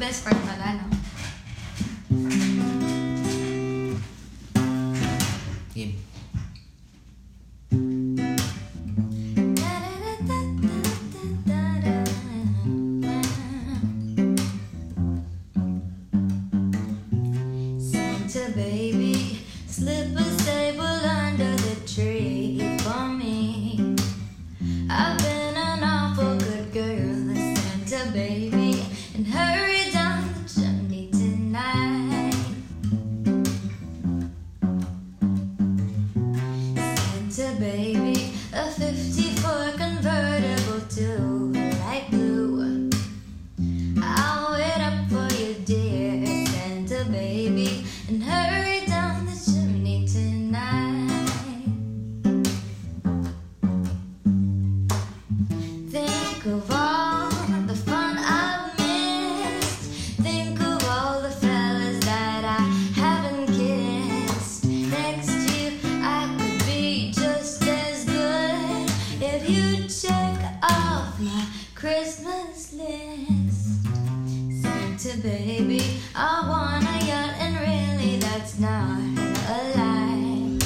best part pala, no? Game. Santa baby, slip baby, a 54 convertible too light blue. I'll wait up for you, dear Santa baby, and hurry if you check off my Christmas list. Santa baby, I want a yacht, and really that's not a lie.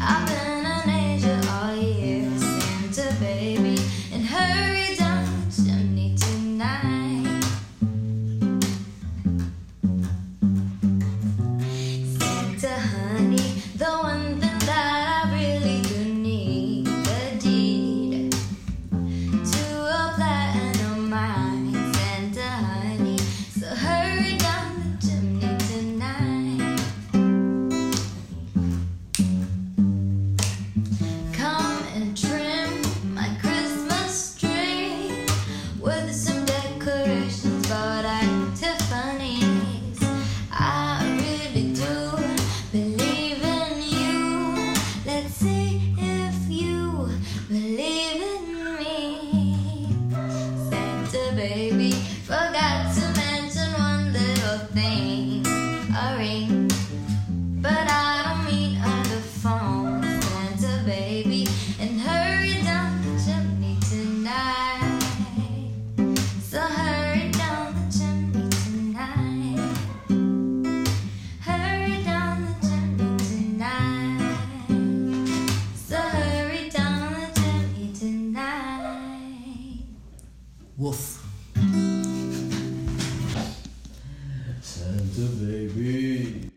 I've been an angel all year, Santa baby, and hurry down the chimney tonight. Santa honey, the one with some decorations bought at Tiffany's. I really do believe in you. Let's see if you believe in me. Santa baby forgot Woof. Santa baby.